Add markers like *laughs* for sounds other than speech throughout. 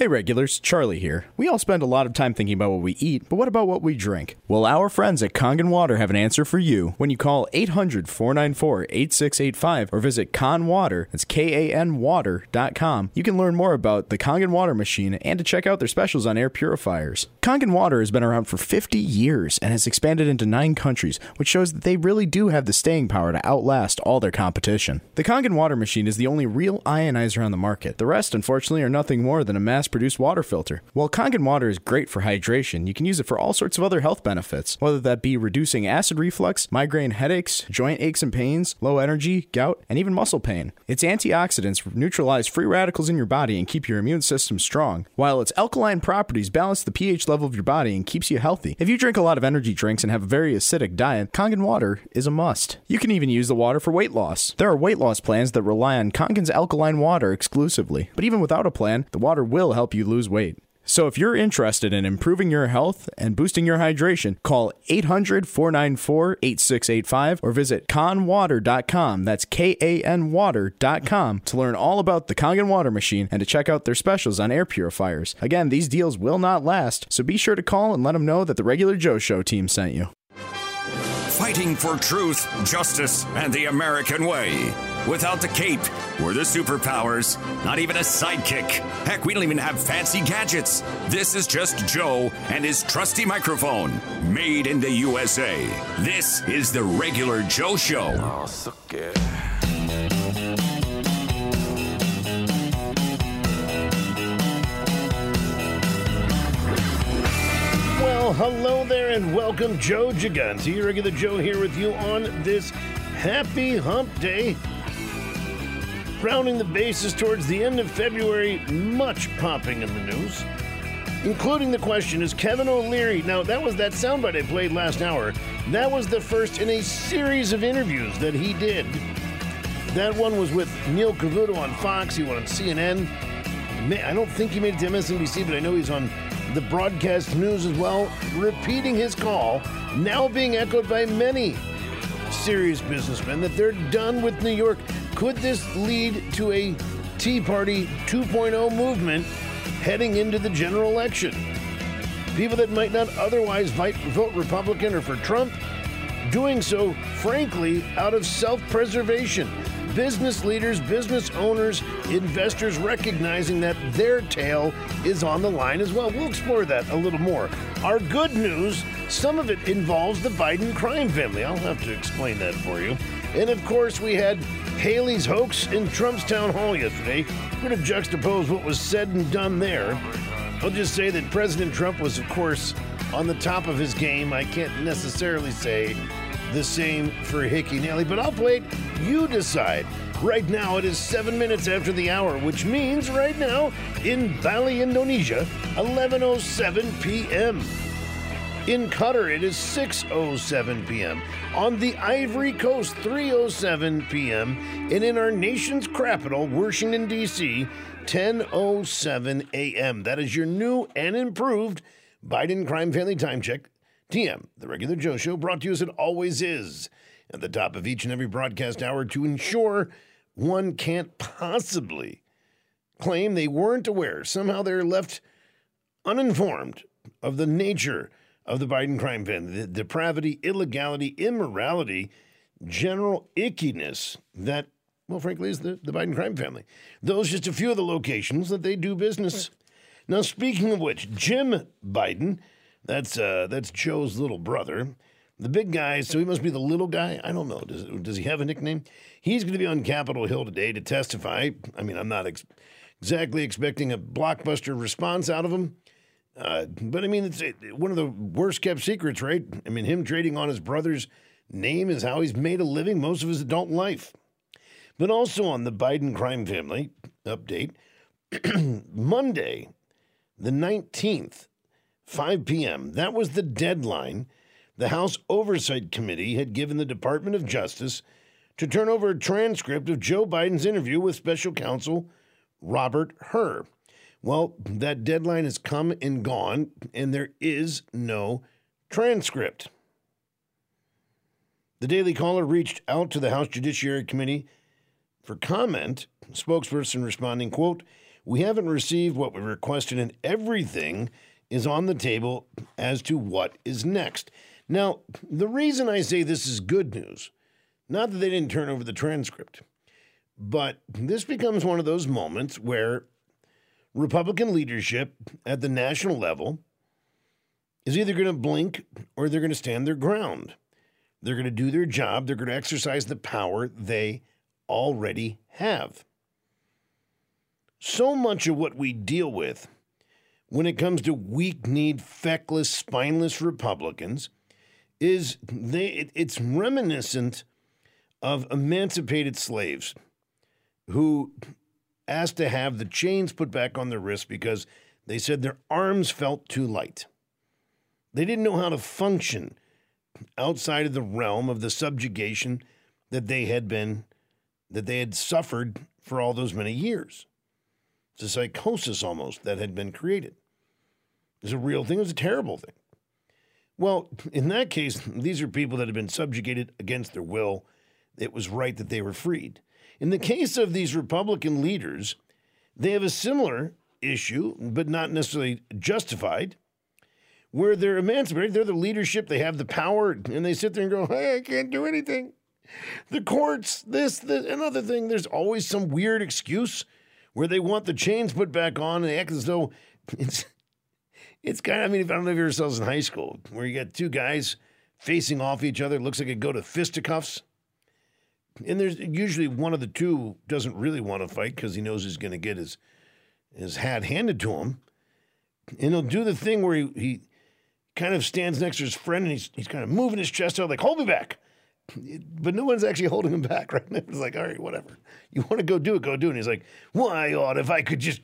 Hey regulars, Charlie here. We all spend a lot of time thinking about what we eat, but what about what we drink? Well, our friends at Kangen Water have an answer for you. When you call 800-494-8685 or visit kanwater, that's K-A-N water.com, you can learn more about the Kangen Water machine and to check out their specials on air purifiers. Kangen Water has been around for 50 years and has expanded into 9 countries, which shows that they really do have the staying power to outlast all their competition. The Kangen Water machine is the only real ionizer on the market. The rest, unfortunately, are nothing more than a mass produced water filter. While Kangen water is great for hydration, you can use it for all sorts of other health benefits, whether that be reducing acid reflux, migraine headaches, joint aches and pains, low energy, gout, and even muscle pain. Its antioxidants neutralize free radicals in your body and keep your immune system strong, while its alkaline properties balance the pH level of your body and keeps you healthy. If you drink a lot of energy drinks and have a very acidic diet, Kangen water is a must. You can even use the water for weight loss. There are weight loss plans that rely on Kangen's alkaline water exclusively, but even without a plan, the water will help you lose weight. So if you're interested in improving your health and boosting your hydration, call 800-494-8685 or visit kanwater.com. That's K A N water.com to learn all about the Kangen water machine and to check out their specials on air purifiers. Again, these deals will not last, so be sure to call and let them know that the regular Joe show team sent you. Fighting for truth, justice, and the American way. Without the cape or the superpowers, not even a sidekick. Heck, we don't even have fancy gadgets. This is just Joe and his trusty microphone, made in the USA. This is the regular Joe Show. Oh, suck it. Hello there and welcome, Joe Giganti, regular Joe here with you on this happy hump day. Rounding the bases towards the end of February, much popping in the news, including the question is Kevin O'Leary. Now, that was that soundbite I played last hour. That was the first in a series of interviews that he did. That one was with Neil Cavuto on Fox, he went on CNN. I don't think he made it to MSNBC, but I know he's on the broadcast news as well, repeating his call, now being echoed by many serious businessmen that they're done with New York. Could this lead to a Tea Party 2.0 movement heading into the general election? People that might not otherwise vote Republican or for Trump, doing so, frankly, out of self preservation. Business leaders, business owners, investors recognizing that their tail is on the line as well. We'll explore that a little more. Our good news some of it involves the Biden crime family. I'll have to explain that for you. And of course, we had Haley's hoax in Trump's town hall yesterday. We're going to juxtapose what was said and done there. I'll just say that President Trump was, of course, on the top of his game. I can't necessarily say the same for Hickey Nelly, but I'll play it. You decide. Right now, it is seven minutes after the hour, which means right now in Bali, Indonesia, 11:07 p.m. In Qatar, it is 6:07 p.m. On the Ivory Coast, 3:07 p.m. And in our nation's capital, Washington D.C., 10:07 a.m. That is your new and improved Biden crime family time check. TM, the regular Joe show, brought to you as it always is at the top of each and every broadcast hour to ensure one can't possibly claim they weren't aware. Somehow they're left uninformed of the nature of the Biden crime family, the depravity, illegality, immorality, general ickiness that, well, frankly, is the, the Biden crime family. Those just a few of the locations that they do business. Hmm. Now, speaking of which, Jim Biden, that's uh, that's Joe's little brother, the big guy. So he must be the little guy. I don't know. Does does he have a nickname? He's going to be on Capitol Hill today to testify. I mean, I'm not ex- exactly expecting a blockbuster response out of him. Uh, but I mean, it's it, one of the worst kept secrets, right? I mean, him trading on his brother's name is how he's made a living most of his adult life. But also on the Biden crime family update, *clears throat* Monday, the 19th, 5 p.m., that was the deadline the House Oversight Committee had given the Department of Justice to turn over a transcript of Joe Biden's interview with special counsel Robert Hur. Well, that deadline has come and gone, and there is no transcript. The Daily Caller reached out to the House Judiciary Committee for comment. Spokesperson responding, quote, We haven't received what we requested, and everything is on the table as to what is next. Now, the reason I say this is good news, not that they didn't turn over the transcript, but this becomes one of those moments where Republican leadership at the national level is either going to blink or they're going to stand their ground. They're going to do their job, they're going to exercise the power they already have. So much of what we deal with when it comes to weak kneed, feckless, spineless Republicans is they it, it's reminiscent of emancipated slaves who asked to have the chains put back on their wrists because they said their arms felt too light. They didn't know how to function outside of the realm of the subjugation that they had been that they had suffered for all those many years. It's a psychosis almost that had been created. It's a real thing, it was a terrible thing. Well, in that case, these are people that had been subjugated against their will. It was right that they were freed. In the case of these Republican leaders, they have a similar issue, but not necessarily justified, where they're emancipated, they're the leadership, they have the power, and they sit there and go, hey, I can't do anything. The courts, this, this, another thing, there's always some weird excuse where they want the chains put back on and act as though *laughs* it's it's kind of, I mean, if I don't know if you in high school, where you got two guys facing off each other, it looks like it go to fisticuffs. And there's usually one of the two doesn't really want to fight because he knows he's going to get his his hat handed to him. And he'll do the thing where he, he kind of stands next to his friend and he's, he's kind of moving his chest out, like, hold me back. But no one's actually *laughs* holding him back, right? *laughs* Now. It's like, all right, whatever. You want to go do it, go do it. And he's like, why ought if I could just,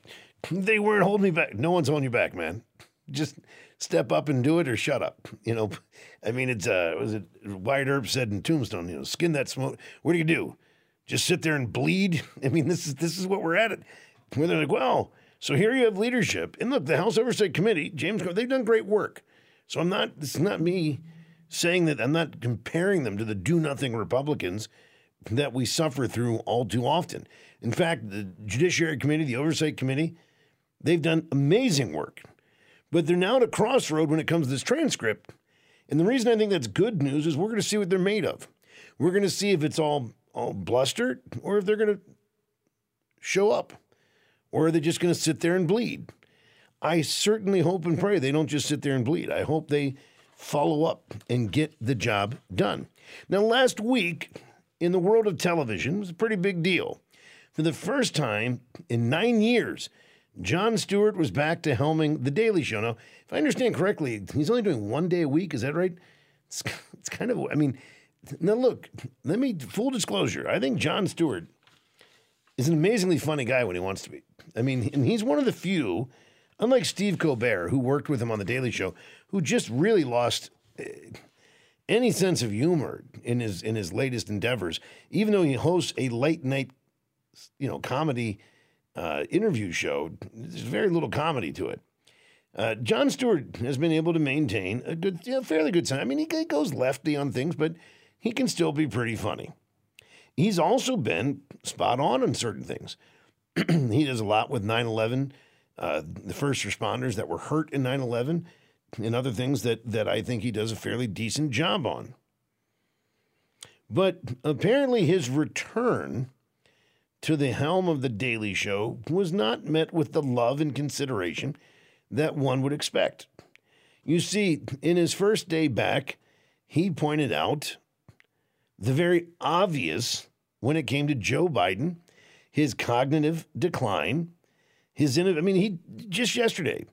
they weren't holding me back. No one's holding you back, man just step up and do it or shut up. You know, I mean, it's uh, was it Wyatt Earp said in Tombstone, you know, skin that smoke. What do you do? Just sit there and bleed? *laughs* I mean, this is this is what we're at it. Where they're like, well, so here you have leadership, and look, the House Oversight Committee, James, they've done great work. So I'm not. Is not me saying that. I'm not comparing them to the do nothing Republicans that we suffer through all too often. In fact, the Judiciary Committee, the Oversight Committee, they've done amazing work. But they're now at a crossroad when it comes to this transcript. And the reason I think that's good news is we're going to see what they're made of. We're going to see if it's all, all bluster or if they're going to show up or are they just going to sit there and bleed. I certainly hope and pray they don't just sit there and bleed. I hope they follow up and get the job done. Now, last week in the world of television was a pretty big deal. For the first time in nine years, Jon Stewart was back to helming The Daily Show. Now, if I understand correctly, he's only doing one day a week. Is that right? It's, it's kind of, I mean, now look, let me, full disclosure, I think Jon Stewart is an amazingly funny guy when he wants to be. I mean, and he's one of the few, unlike Steve Colbert, who worked with him on The Daily Show, who just really lost eh, any sense of humor in his in his latest endeavors. Even though he hosts a late night, you know, comedy uh, interview show, there's very little comedy to it. Uh, Jon Stewart has been able to maintain a good, you know, fairly good time. I mean, he goes lefty on things, but he can still be pretty funny. He's also been spot on on certain things. *clears throat* he does a lot with 9 11, uh, the first responders that were hurt in 9 11, and other things that, that I think he does a fairly decent job on. But apparently, his return to the helm of The Daily Show was not met with the love and consideration that one would expect. You see, in his first day back, he pointed out the very obvious when it came to Joe Biden, his cognitive decline, his, I mean, he just yesterday,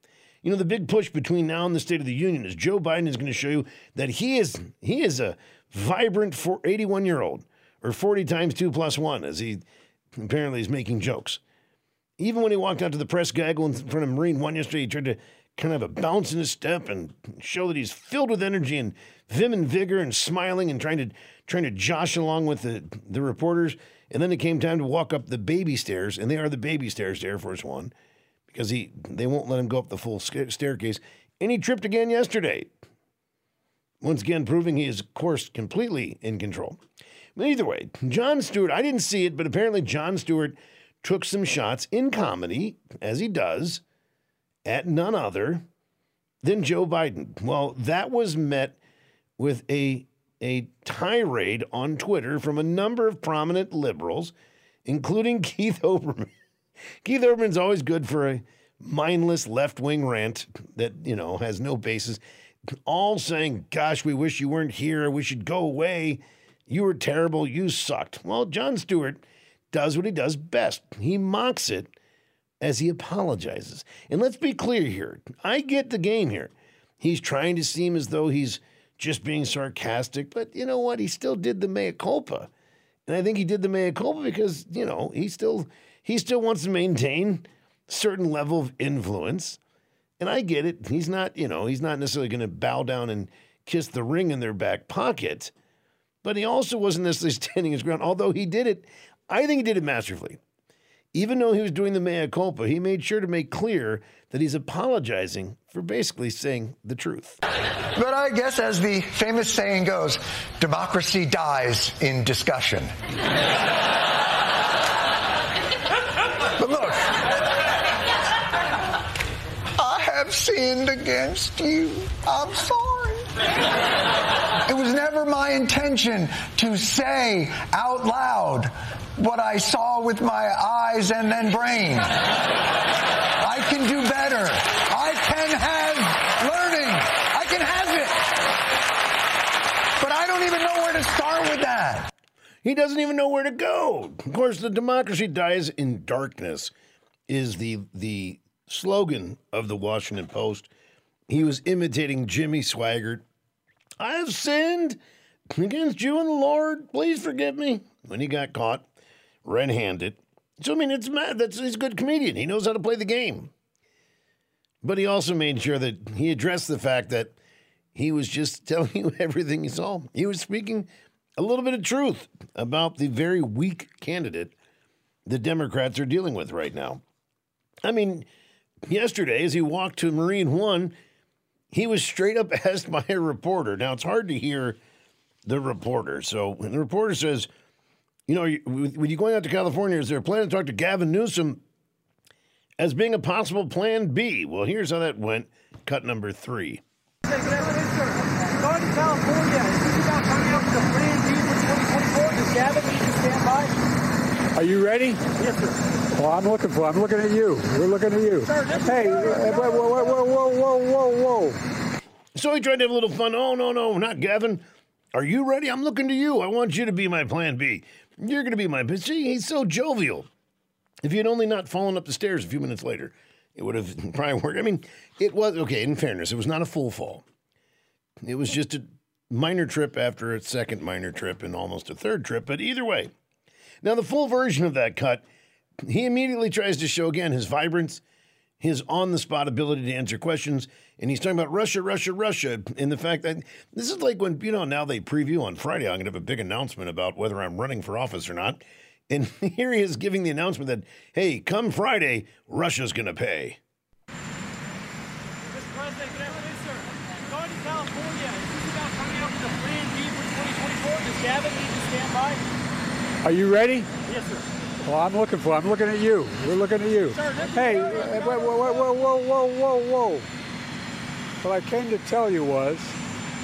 you know, the big push between now and the State of the Union is Joe Biden is going to show you that he is he is a vibrant 81 year old or 40 times two plus one, as he apparently he's making jokes. Even when he walked out to the press gaggle in front of Marine One yesterday, he tried to kind of a bounce in his step and show that he's filled with energy and vim and vigor and smiling and trying to trying to josh along with the, the reporters. And then it came time to walk up the baby stairs, and they are the baby stairs to Air Force One because he they won't let him go up the full staircase. And he tripped again yesterday. Once again, proving he is, of course, completely in control. But either way, Jon Stewart, I didn't see it, but apparently Jon Stewart took some shots in comedy, as he does, at none other than Joe Biden. Well, that was met with a, a tirade on Twitter from a number of prominent liberals, including *laughs* Keith Olbermann. Keith Olbermann's always good for a mindless left wing rant that, you know, has no basis. All saying, gosh, we wish you weren't here. We should go away. You were terrible. You sucked. Well, Jon Stewart does what he does best. He mocks it as he apologizes. And let's be clear here. I get the game here. He's trying to seem as though he's just being sarcastic, but you know what? He still did the mea culpa. And I think he did the mea culpa because, you know, he still he still wants to maintain certain level of influence. And I get it. He's not, you know, he's not necessarily going to bow down and kiss the ring in their back pocket. But he also wasn't necessarily *laughs* standing his ground, although he did it. I think he did it masterfully. Even though he was doing the mea culpa, he made sure to make clear that he's apologizing for basically saying the truth. But I guess, as the famous saying goes, democracy dies in discussion. but look, I have sinned against you. I'm sorry. It was never my intention to say out loud what I saw with my eyes and then brain. I can do better. I can have learning. I can have it. But I don't even know where start with that. He doesn't even know where to go. Of course, the democracy dies in darkness is the the slogan of the Washington Post. He was imitating Jimmy Swaggart. I have sinned against you and the Lord. Please forgive me. When he got caught red-handed. So I mean, it's mad. That's he's a good comedian. He knows how to play the game. But he also made sure that he addressed the fact that he was just *laughs* telling you everything he saw. He was speaking a little bit of truth about the very weak candidate the Democrats are dealing with right now. I mean, yesterday, as he walked to Marine One, he was straight up *laughs* asked by a reporter. Now, it's hard to hear the reporter. So when the reporter says, you know, when you're going out to California, is there a plan to talk to Gavin Newsom as being a possible plan B? Well, here's how that went. Cut number three. Going to California, is this about coming up with a plan B for 2024? Does Gavin need to stand by? Are you ready? Yes, sir. Well, I'm looking for. I'm looking at you. We're looking at you. Hey, whoa, whoa, whoa, whoa, whoa, whoa, whoa! So he tried to have a little fun. Oh no, no, not Gavin. Are you ready? I'm looking to you. I want you to be my plan B. You're going to be my. See, he's so jovial. If he had only not fallen up the stairs a few minutes later, it would have *laughs* probably worked. I mean, it was okay. In fairness, it was not a full fall. It was just a minor trip after a second minor trip and almost a third trip. But either way, now the full version of that cut, he immediately tries to show again his vibrance, his on the spot ability to answer questions. And he's talking about Russia, Russia, Russia, and the fact that this is like when, you know, now they preview on Friday. I'm going to have a big announcement about whether I'm running for office or not. And *laughs* here he is giving the announcement that, hey, come Friday, Russia's going to pay. Mr. President, good afternoon, sir. Going to California, is this about coming up with a plan B for 2024? Does Gavin need to stand by? Are you ready? Yes, sir. Well, I'm looking for. I'm looking at you. We're looking at you. Hey, whoa, whoa, whoa, whoa, whoa, whoa, whoa! What I came to tell you was,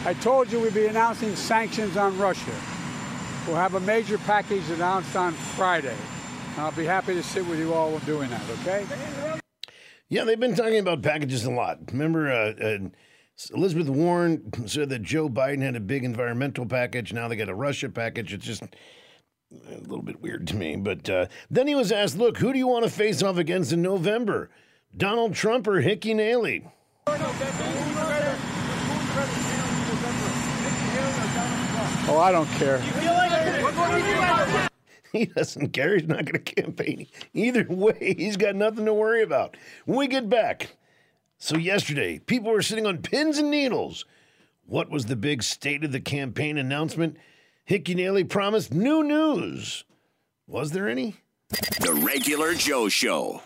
I told you we'd be announcing sanctions on Russia. We'll have a major package announced on Friday. I'll be happy to sit with you all when doing that. Okay? Yeah, they've been talking about packages a lot. Remember, uh, uh, Elizabeth Warren *clears throat* said that Joe Biden had a big environmental package. Now they got a Russia package. It's just a little bit weird to me. But uh, then he was asked, look, who do you want to face off against in November? Donald Trump or Hickey Haley? Oh, I don't care. *laughs* He doesn't care. He's not going to campaign. Either way, he's got nothing to worry about. When we get back, so yesterday, people were sitting on pins and needles. What was the big state of the campaign announcement? Hickey Haley promised new news. Was there any? The Regular Joe Show.